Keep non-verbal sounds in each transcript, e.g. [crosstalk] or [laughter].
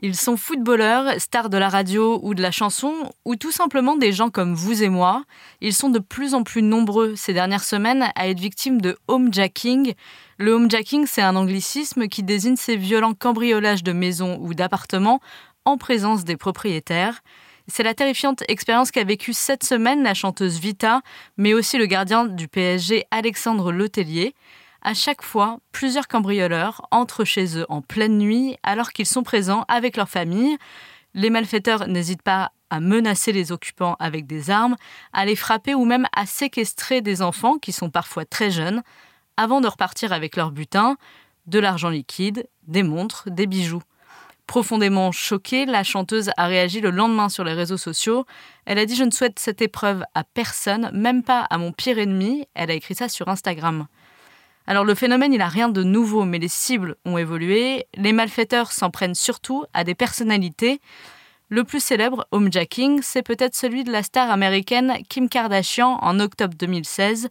Ils sont footballeurs, stars de la radio ou de la chanson, ou tout simplement des gens comme vous et moi. Ils sont de plus en plus nombreux ces dernières semaines à être victimes de homejacking. Le homejacking, c'est un anglicisme qui désigne ces violents cambriolages de maisons ou d'appartements en présence des propriétaires. C'est la terrifiante expérience qu'a vécue cette semaine la chanteuse Vita, mais aussi le gardien du PSG Alexandre Letellier. À chaque fois, plusieurs cambrioleurs entrent chez eux en pleine nuit alors qu'ils sont présents avec leur famille. Les malfaiteurs n'hésitent pas à menacer les occupants avec des armes, à les frapper ou même à séquestrer des enfants qui sont parfois très jeunes, avant de repartir avec leur butin, de l'argent liquide, des montres, des bijoux. Profondément choquée, la chanteuse a réagi le lendemain sur les réseaux sociaux. Elle a dit Je ne souhaite cette épreuve à personne, même pas à mon pire ennemi. Elle a écrit ça sur Instagram. Alors le phénomène, il n'a rien de nouveau, mais les cibles ont évolué. Les malfaiteurs s'en prennent surtout à des personnalités. Le plus célèbre, homejacking, c'est peut-être celui de la star américaine Kim Kardashian en octobre 2016.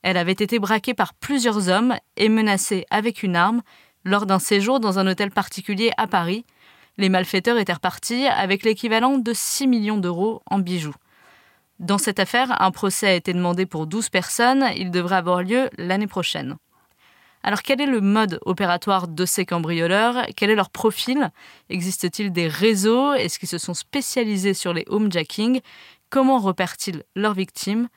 Elle avait été braquée par plusieurs hommes et menacée avec une arme lors d'un séjour dans un hôtel particulier à Paris. Les malfaiteurs étaient repartis avec l'équivalent de 6 millions d'euros en bijoux. Dans cette affaire, un procès a été demandé pour 12 personnes. Il devrait avoir lieu l'année prochaine. Alors quel est le mode opératoire de ces cambrioleurs? Quel est leur profil? Existe-t-il des réseaux? Est-ce qu'ils se sont spécialisés sur les homejacking Comment repèrent-ils leurs victimes?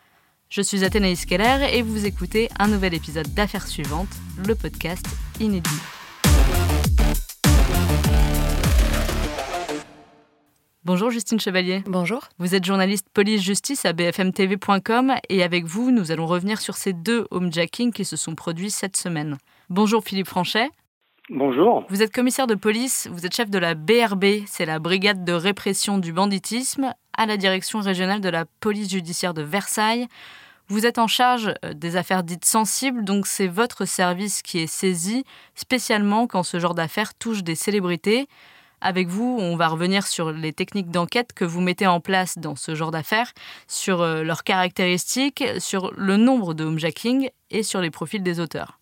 Je suis Athénaïs Keller et vous écoutez un nouvel épisode d'Affaires suivantes, le podcast inédit. Bonjour Justine Chevalier. Bonjour. Vous êtes journaliste police-justice à bfmtv.com et avec vous, nous allons revenir sur ces deux homejacking qui se sont produits cette semaine. Bonjour Philippe Franchet. Bonjour. Vous êtes commissaire de police, vous êtes chef de la BRB, c'est la Brigade de répression du banditisme, à la direction régionale de la police judiciaire de Versailles. Vous êtes en charge euh, des affaires dites sensibles, donc c'est votre service qui est saisi, spécialement quand ce genre d'affaires touche des célébrités. Avec vous, on va revenir sur les techniques d'enquête que vous mettez en place dans ce genre d'affaires, sur euh, leurs caractéristiques, sur le nombre de homejacking et sur les profils des auteurs.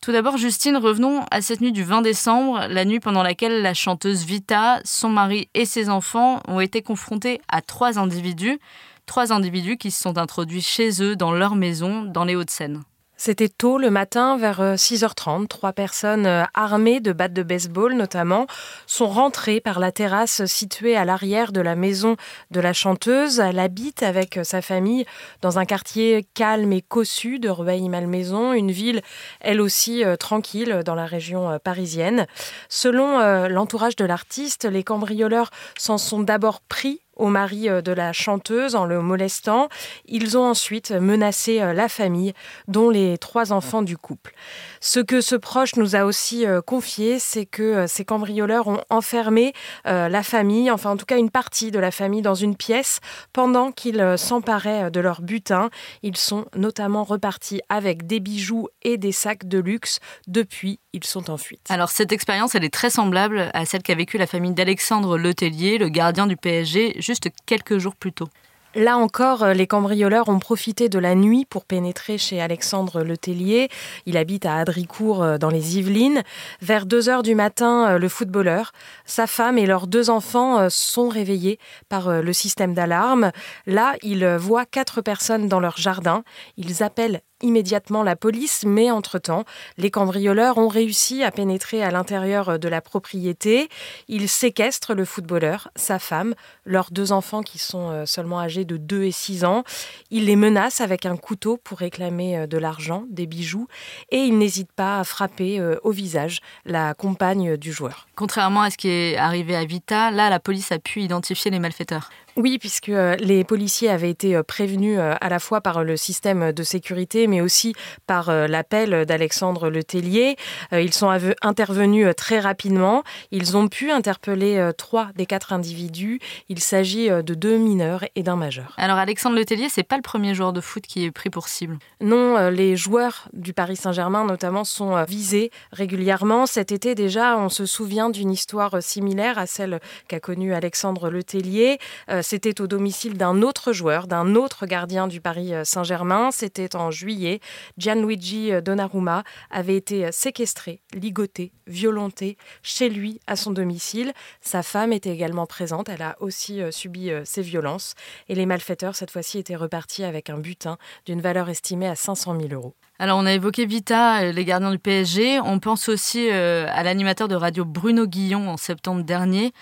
Tout d'abord, Justine, revenons à cette nuit du 20 décembre, la nuit pendant laquelle la chanteuse Vita, son mari et ses enfants ont été confrontés à trois individus, trois individus qui se sont introduits chez eux dans leur maison dans les Hauts-de-Seine. C'était tôt le matin, vers 6h30. Euh, Trois personnes euh, armées de battes de baseball notamment sont rentrées par la terrasse située à l'arrière de la maison de la chanteuse. Elle habite avec sa famille dans un quartier calme et cossu de Rueil-Malmaison, une ville elle aussi euh, tranquille dans la région parisienne. Selon l'entourage de l'artiste, les cambrioleurs s'en sont d'abord pris au mari euh, de la chanteuse en le molestant. Ils ont ensuite menacé euh, la famille, dont les trois enfants du couple. Ce que ce proche nous a aussi euh, confié, c'est que ces cambrioleurs ont enfermé la famille, enfin en tout cas une partie de la famille, dans une pièce pendant qu'ils s'emparaient de leur butin. Ils sont notamment repartis avec des bijoux et des sacs de luxe. Depuis, ils sont en fuite. Alors cette expérience, elle est très semblable à celle qu'a vécue la famille d'Alexandre Letellier, le gardien du PSG, juste quelques jours plus tôt. Là encore, euh, les cambrioleurs ont profité de la nuit pour pénétrer chez Alexandre Letellier. Il habite à Adricourt euh, dans les Yvelines. Vers 2 heures du matin, euh, le footballeur, sa femme et leurs deux enfants sont réveillés par le système d'alarme. Là, ils voient quatre personnes dans leur jardin. Ils appellent immédiatement la police, mais entre-temps, les cambrioleurs ont réussi à pénétrer à l'intérieur de la propriété. Ils séquestrent le footballeur, sa femme, leurs deux enfants qui sont euh, seulement âgés de 2 et 6 ans. Ils les menacent avec un couteau pour réclamer euh, de l'argent, des bijoux, et ils n'hésitent pas à frapper euh, au visage la compagne du joueur. Contrairement à ce qui est arrivé à Vita, là, la police a pu identifier les malfaiteurs. Oui, puisque euh, les policiers avaient été euh, prévenus euh, à la fois par le système de sécurité, mais aussi par l'appel d'Alexandre Letellier. Ils sont intervenus très rapidement. Ils ont pu interpeller trois des quatre individus. Il s'agit de deux mineurs et d'un majeur. Alors Alexandre Letellier, c'est pas le premier joueur de foot qui est pris pour cible. Non, les joueurs du Paris Saint-Germain notamment sont visés régulièrement. Cet été déjà, on se souvient d'une histoire similaire à celle qu'a connue Alexandre Letellier C'était au domicile d'un autre joueur, d'un autre gardien du Paris Saint-Germain. C'était en juillet. Gianluigi Donnarumma avait été séquestré, ligoté, violenté chez lui à son domicile. Sa femme était également présente. Elle a aussi subi ces violences. Et les malfaiteurs, cette fois-ci, étaient repartis avec un butin d'une valeur estimée à 500 000 euros. Alors on a évoqué Vita, euh, les gardiens du PSG. On pense aussi euh, à l'animateur de radio Bruno Guillon en septembre dernier.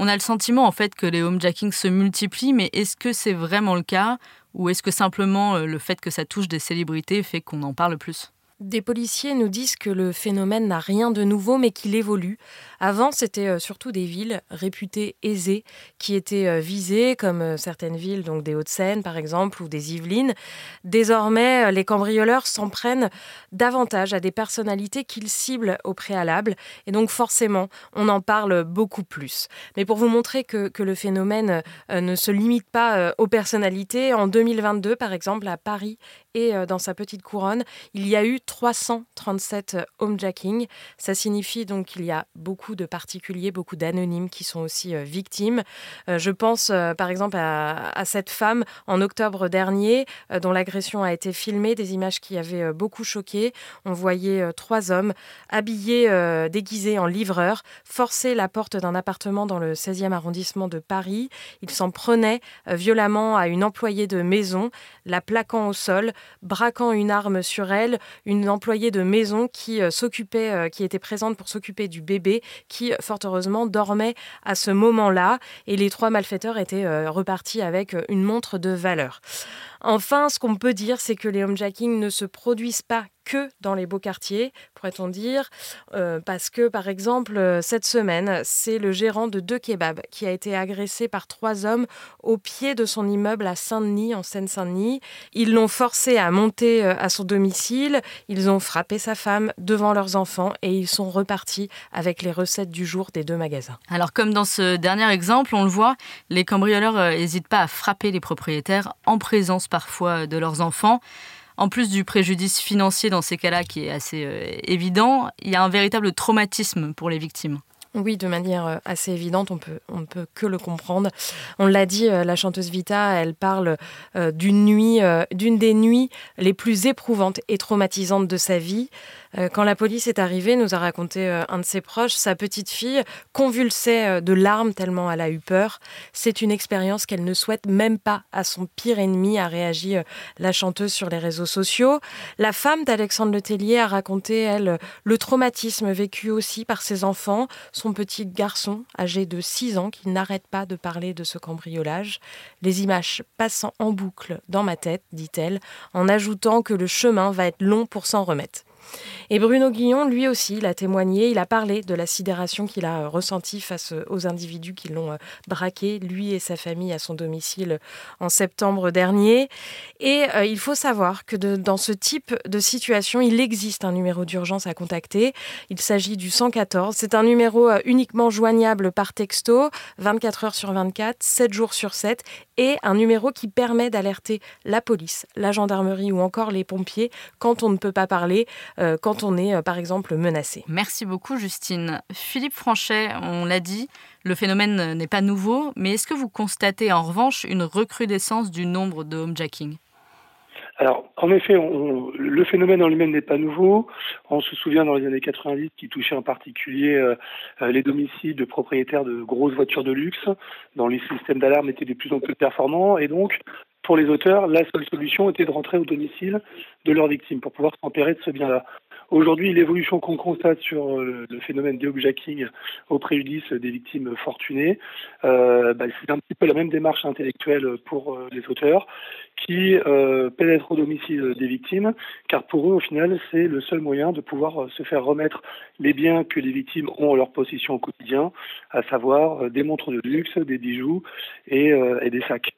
On a le sentiment en fait que les homejackings se multiplient, mais est-ce que c'est vraiment le cas ou est-ce que simplement euh, le fait que ça touche des célébrités fait qu'on en parle plus? Des policiers nous disent que le phénomène n'a rien de nouveau, mais qu'il évolue. Avant, c'était euh, surtout des villes réputées aisées qui étaient euh, visées, comme euh, certaines villes, donc des Hauts-de-Seine par exemple, ou des Yvelines. Désormais, les cambrioleurs s'en prennent davantage à des personnalités qu'ils ciblent au préalable, et donc forcément, on en parle beaucoup plus. Mais pour vous montrer que, que le phénomène ne se limite pas aux personnalités, en 2022, par exemple, à Paris et dans sa petite couronne, il y a eu 337 homejacking. Ça signifie donc qu'il y a beaucoup de particuliers, beaucoup d'anonymes qui sont aussi euh, victimes. Euh, je pense euh, par exemple à, cette femme en octobre dernier dont l'agression a été filmée, des images qui avaient beaucoup choqué. On voyait trois hommes habillés, déguisés en livreurs, forcer la porte d'un appartement dans le 16e arrondissement de Paris. Ils s'en prenaient violemment à une employée de maison, la plaquant au sol, braquant une arme sur elle, employée de maison qui euh, s'occupait, euh, qui était présente pour s'occuper du bébé, qui fort heureusement dormait à ce moment-là. Et les trois malfaiteurs étaient euh, repartis avec une montre de valeur. Enfin, ce qu'on peut dire, c'est que les homejacking ne se produisent pas que dans les beaux quartiers, pourrait-on dire, euh, parce que par exemple euh, cette semaine, c'est le gérant de deux kebabs qui a été agressé par trois hommes au pied de son immeuble à Saint-Denis, en Seine-Saint-Denis. Ils l'ont forcé à monter euh, à son domicile, ils ont frappé sa femme devant leurs enfants et ils sont repartis avec les recettes du jour des deux magasins. Alors comme dans ce dernier exemple, on le voit, les cambrioleurs n'hésitent pas à frapper les propriétaires en présence parfois de leurs enfants. En plus du préjudice financier dans ces cas-là qui est assez euh, évident, il y a un véritable traumatisme pour les victimes. Oui, de manière euh, assez évidente, on peut, on ne peut que le comprendre. On l'a dit, euh, la chanteuse Vita, elle parle d'une nuit, d'une des nuits les plus éprouvantes et traumatisantes de sa vie. Euh, quand la police est arrivée, nous a raconté euh, un de ses proches, sa petite fille convulsait euh, de larmes tellement elle a eu peur. C'est une expérience qu'elle ne souhaite même pas à son pire ennemi, a réagi la chanteuse sur les réseaux sociaux. La femme d'Alexandre Letellier a raconté, elle, le traumatisme vécu aussi par ses enfants, son petit garçon âgé de 6 ans qui n'arrête pas de parler de ce cambriolage. Les images passant en boucle dans ma tête, dit-elle, en ajoutant que le chemin va être long pour s'en remettre. Et Bruno Guillon, lui aussi, il a témoigné, il a parlé de la sidération qu'il a euh, ressentie face euh, aux individus qui l'ont euh, braqué, lui et sa famille, à son domicile en septembre dernier. Et il faut savoir que dans ce type de situation, il existe un numéro d'urgence à contacter. Il s'agit du 114. C'est un numéro uniquement joignable par texto, 24 heures sur 24, 7 jours sur 7, et un numéro qui permet d'alerter la police, la gendarmerie ou encore les pompiers quand on ne peut pas parler, quand on est, euh, par exemple, menacé. Merci beaucoup, Justine. Philippe Franchet, on l'a dit, le phénomène n'est pas nouveau, mais est-ce que vous constatez en revanche une recrudescence du nombre de homejacking? Alors, en effet, le phénomène en lui-même n'est pas nouveau. On se souvient dans les années 90 qui touchait en particulier euh, euh, les domiciles de propriétaires de grosses voitures de luxe, dont les systèmes d'alarme étaient de plus en plus performants. Et donc, pour les auteurs, la seule solution était de rentrer au domicile de leurs victimes pour pouvoir s'emparer de ce bien-là. Aujourd'hui, l'évolution qu'on constate sur euh, le phénomène d'objacking au préjudice des victimes fortunées, euh, bah, c'est un petit peu la même démarche intellectuelle pour euh, les auteurs qui pénètrent au domicile des victimes, car pour eux, au final, c'est le seul moyen de pouvoir se faire remettre les biens que les victimes ont en leur possession au quotidien, à savoir des montres de luxe, des bijoux et des sacs.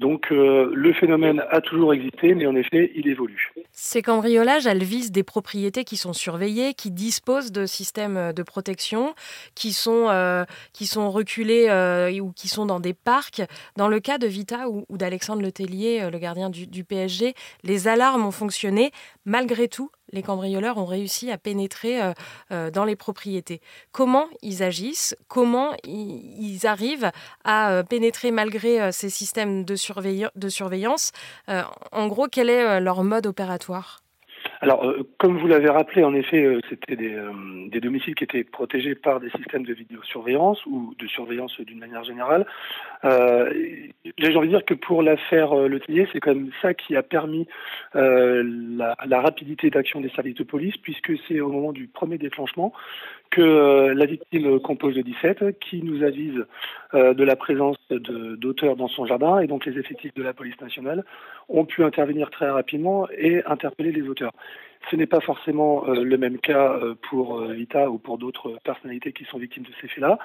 Donc euh, le phénomène a toujours existé, mais en effet, il évolue. Ces cambriolages, elles visent des propriétés qui sont surveillées, qui disposent de systèmes de protection, qui sont, euh, euh, ou qui sont dans des parcs. Dans le cas de Vita ou, d'Alexandre Letellier, le gardien du PSG, les alarmes ont fonctionné. Malgré tout, les cambrioleurs ont réussi à pénétrer dans les propriétés. Comment ils agissent? Comment ils arrivent à pénétrer malgré ces systèmes de, de surveillance? En gros, quel est leur mode opératoire? Alors, euh, comme vous l'avez rappelé, en effet, euh, c'était des, euh, des, domiciles qui étaient protégés par des systèmes de vidéosurveillance ou de surveillance d'une manière générale. Euh, J'ai envie de dire que pour l'affaire Le Tillier, c'est quand même ça qui a permis la, la, rapidité d'action des services de police, puisque c'est au moment du premier déclenchement que la victime compose de 17, qui nous avise de la présence d'auteurs dans son jardin, et donc les effectifs de la police nationale ont pu intervenir très rapidement et interpeller les auteurs. Ce n'est pas forcément euh, le même cas euh, pour euh, Vita ou pour d'autres personnalités qui sont victimes de ces faits-là.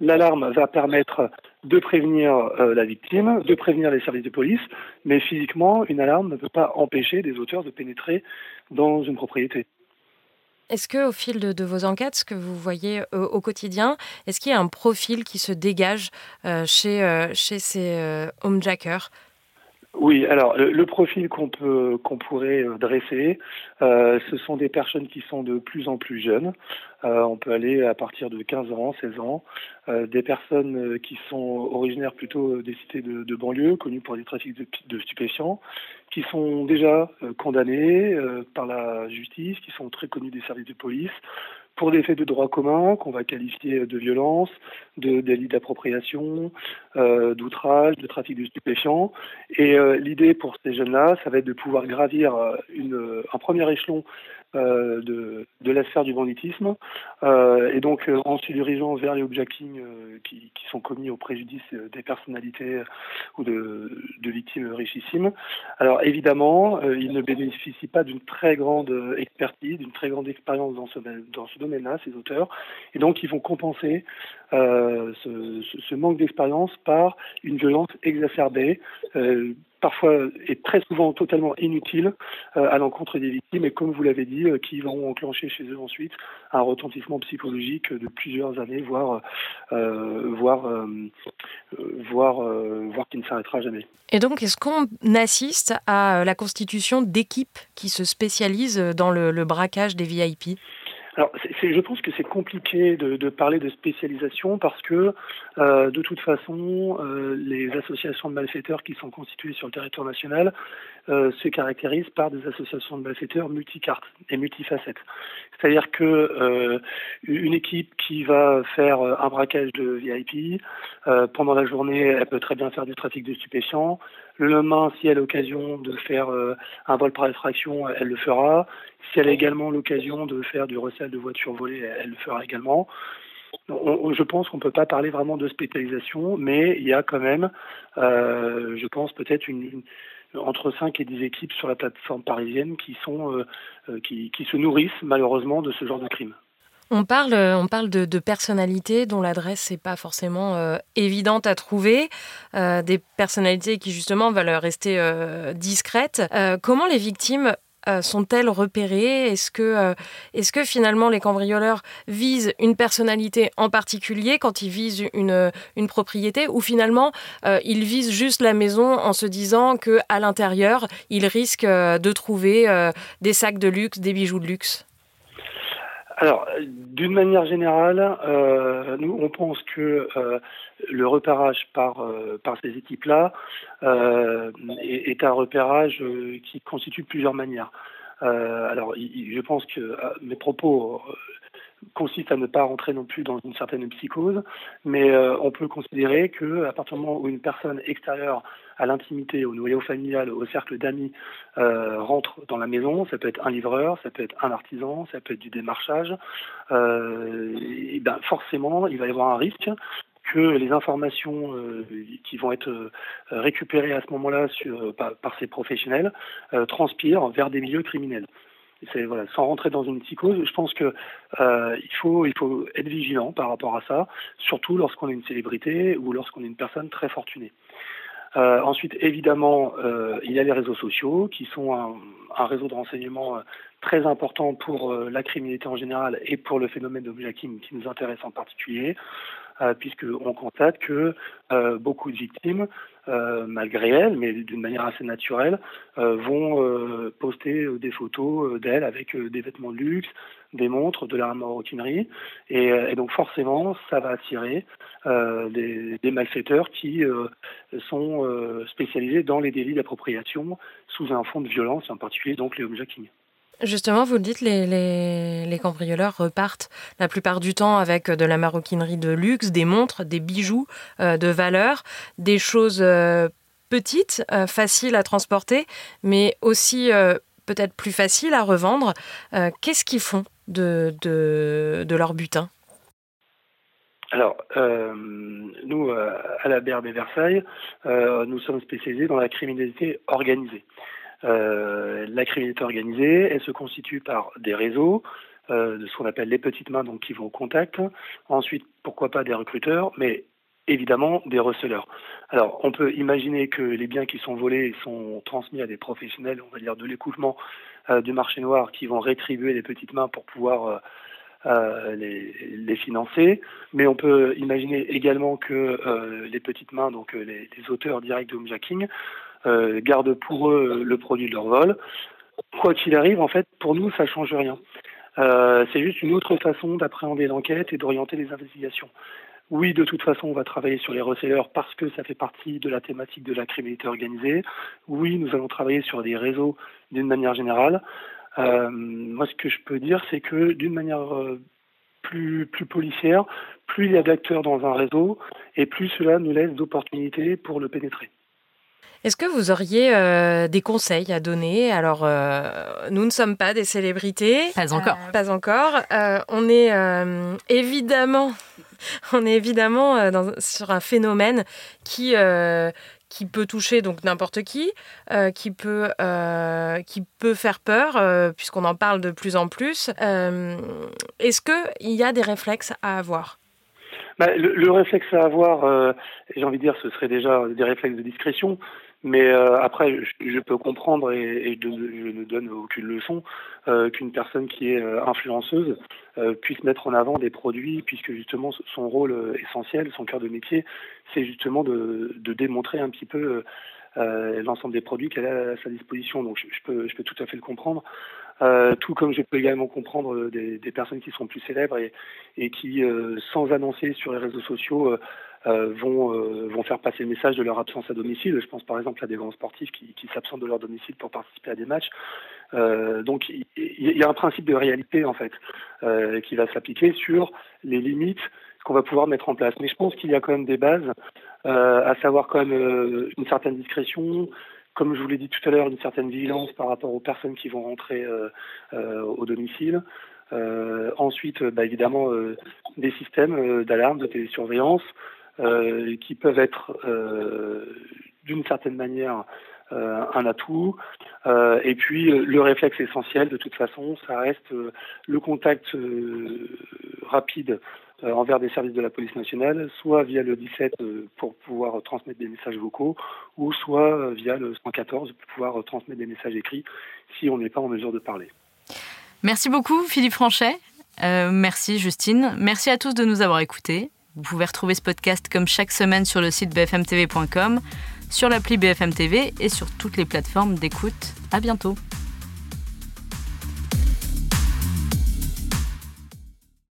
L'alarme va permettre de prévenir la victime, de prévenir les services de police, mais physiquement, une alarme ne peut pas empêcher des auteurs de pénétrer dans une propriété. Est-ce que, au fil de, vos enquêtes, ce que vous voyez au quotidien, est-ce qu'il y a un profil qui se dégage chez, chez ces homejackers? Oui, alors le, profil qu'on peut qu'on pourrait euh, dresser, euh, ce sont des personnes qui sont de plus en plus jeunes. Euh, on peut aller à partir de 15 ans, 16 ans, des personnes qui sont originaires plutôt des cités de, banlieue, connues pour des trafics de, de stupéfiants, qui sont déjà condamnées par la justice, qui sont très connues des services de police, pour des faits de droit commun qu'on va qualifier de violence, de délit d'appropriation, euh, d'outrage, de trafic de stupéfiants. Et euh, l'idée pour ces jeunes-là, ça va être de pouvoir gravir euh, un premier échelon de, de, la sphère du banditisme, euh, et donc euh, en se dirigeant vers les objecting qui, sont commis au préjudice des personnalités ou de, victimes richissimes. Alors évidemment, ils ne bénéficient pas d'une très grande expertise, d'une très grande expérience dans ce, domaine-là, ces auteurs, et donc ils vont compenser ce, manque d'expérience par une violence exacerbée, parfois et très souvent totalement inutile euh, à l'encontre des victimes et comme vous l'avez dit, euh, qui vont enclencher chez eux ensuite un retentissement psychologique de plusieurs années, voire euh, voire voire voire qui ne s'arrêtera jamais. Et donc, est-ce qu'on assiste à la constitution d'équipes qui se spécialisent dans le braquage des VIP alors, je pense que c'est compliqué de, parler de spécialisation parce que, euh, de toute façon, euh, les associations de malfaiteurs qui sont constituées sur le territoire national euh, se caractérisent par des associations de malfaiteurs multicartes et multifacettes. C'est-à-dire que euh, une équipe qui va faire un braquage de VIP euh, pendant la journée, elle peut très bien faire du trafic de stupéfiants. Le lendemain, si elle a l'occasion de faire un vol par effraction, elle le fera. Si elle a également l'occasion de faire du recel de voitures volées, elle le fera également. je pense qu'on ne peut pas parler vraiment de spécialisation, mais il y a quand même, euh, je pense, peut-être une, entre 5 et 10 équipes sur la plateforme parisienne qui, sont, euh, euh, qui, qui, se nourrissent malheureusement de ce genre de crime. On parle, on parle de personnalités dont l'adresse n'est pas forcément évidente à trouver, des personnalités qui justement veulent rester discrètes. comment les victimes euh, sont-elles repérées? Est-ce que, euh, que finalement les cambrioleurs visent une personnalité en particulier quand ils visent une, une propriété? Ou finalement euh, ils visent juste la maison en se disant qu'à l'intérieur, ils risquent de trouver des sacs de luxe, des bijoux de luxe? Alors, d'une manière générale, euh, nous, on pense que euh, le repérage par, euh, par ces équipes-là euh, est, est, un repérage qui constitue plusieurs manières. alors, je pense que mes propos consiste à ne pas rentrer non plus dans une certaine psychose, mais euh, on peut considérer que à partir du moment où une personne extérieure à l'intimité, au noyau familial, au cercle d'amis euh, rentre dans la maison, ça peut être un livreur, ça peut être un artisan, ça peut être du démarchage, euh, et ben forcément il va y avoir un risque que les informations qui vont être récupérées à ce moment-là par, ces professionnels transpirent vers des milieux criminels sans rentrer dans une psychose, je pense que euh, il faut être vigilant par rapport à ça, surtout lorsqu'on est une célébrité ou lorsqu'on est une personne très fortunée. Euh, ensuite, évidemment, euh, il y a les réseaux sociaux qui sont un, un réseau de renseignement euh, très important pour la criminalité en général et pour le phénomène d'objecting qui nous intéresse en particulier, puisqu'on constate que beaucoup de victimes euh, malgré elle, mais d'une manière assez naturelle, euh, vont euh, poster des photos d'elle avec des vêtements de luxe, des montres, de la maroquinerie, et, et donc forcément, ça va attirer des, malfaiteurs qui sont spécialisés dans les délits d'appropriation sous un fond de violence, en particulier donc les homejacking. Justement, vous le dites, les, cambrioleurs repartent la plupart du temps avec de la maroquinerie de luxe, des montres, des bijoux euh, de valeur, des choses euh, petites, euh, faciles à transporter, mais aussi peut-être plus faciles à revendre. Qu'est-ce qu'ils font de, leur butin? Alors, nous, à la BRB Versailles, nous sommes spécialisés dans la criminalité organisée. Euh, la criminalité organisée, elle se constitue par des réseaux, euh, de ce qu'on appelle les petites mains, donc qui vont au contact. Ensuite, pourquoi pas des recruteurs, mais évidemment des receleurs. Alors, on peut imaginer que les biens qui sont volés sont transmis à des professionnels, on va dire, de l'écoulement euh, du marché noir, qui vont rétribuer les petites mains pour pouvoir les, financer. Mais on peut imaginer également que les petites mains, donc les, auteurs directs de homejacking, euh, gardent pour eux le produit de leur vol. Quoi qu'il arrive, en fait, pour nous, ça change rien. Euh, c'est juste une autre façon d'appréhender l'enquête et d'orienter les investigations. Oui, de toute façon, on va travailler sur les resellers parce que ça fait partie de la thématique de la criminalité organisée. Oui, nous allons travailler sur des réseaux d'une manière générale. Euh, moi, ce que je peux dire, c'est que d'une manière plus, plus policière, plus il y a d'acteurs dans un réseau et plus cela nous laisse d'opportunités pour le pénétrer. Est-ce que vous auriez euh, des conseils à donner? Alors, euh, nous ne sommes pas des célébrités. Pas encore. Euh, pas encore. [laughs] on est évidemment, on est évidemment dans, sur un phénomène qui qui peut toucher donc n'importe qui, qui peut qui peut faire peur puisqu'on en parle de plus en plus. Est-ce que il y a des réflexes à avoir? Bah, le, réflexe à avoir, j'ai envie de dire, ce serait déjà des réflexes de discrétion. Mais euh, après, je, peux comprendre et, je, ne donne aucune leçon euh, qu'une personne qui est euh, influenceuse puisse mettre en avant des produits, puisque justement son rôle essentiel, son cœur de métier, c'est justement de, démontrer un petit peu l'ensemble des produits qu'elle a à sa disposition. Donc je, peux, je peux tout à fait le comprendre. tout comme je peux également comprendre des, personnes qui sont plus célèbres et qui, sans annoncer sur les réseaux sociaux, euh, vont, euh, vont faire passer le message de leur absence à domicile. Je pense par exemple à des grands sportifs qui, s'absentent de leur domicile pour participer à des matchs. Euh, donc il y, a un principe de réalité en fait qui va s'appliquer sur les limites qu'on va pouvoir mettre en place. Mais je pense qu'il y a quand même des bases, à savoir quand même une certaine discrétion, comme je vous l'ai dit tout à l'heure, une certaine vigilance par rapport aux personnes qui vont rentrer au domicile. ensuite, bah, évidemment, des systèmes d'alarme, de télésurveillance, euh, qui peuvent être euh, d'une certaine manière euh, un atout. et puis le réflexe essentiel, de toute façon, ça reste le contact rapide envers des services de la police nationale, soit via le 17 pour pouvoir transmettre des messages vocaux, ou soit via le 114 pour pouvoir transmettre des messages écrits si on n'est pas en mesure de parler. Merci beaucoup Philippe Franchet. merci Justine. Merci à tous de nous avoir écoutés. Vous pouvez retrouver ce podcast comme chaque semaine sur le site bfmtv.com, sur l'appli BFM TV et sur toutes les plateformes d'écoute. À bientôt.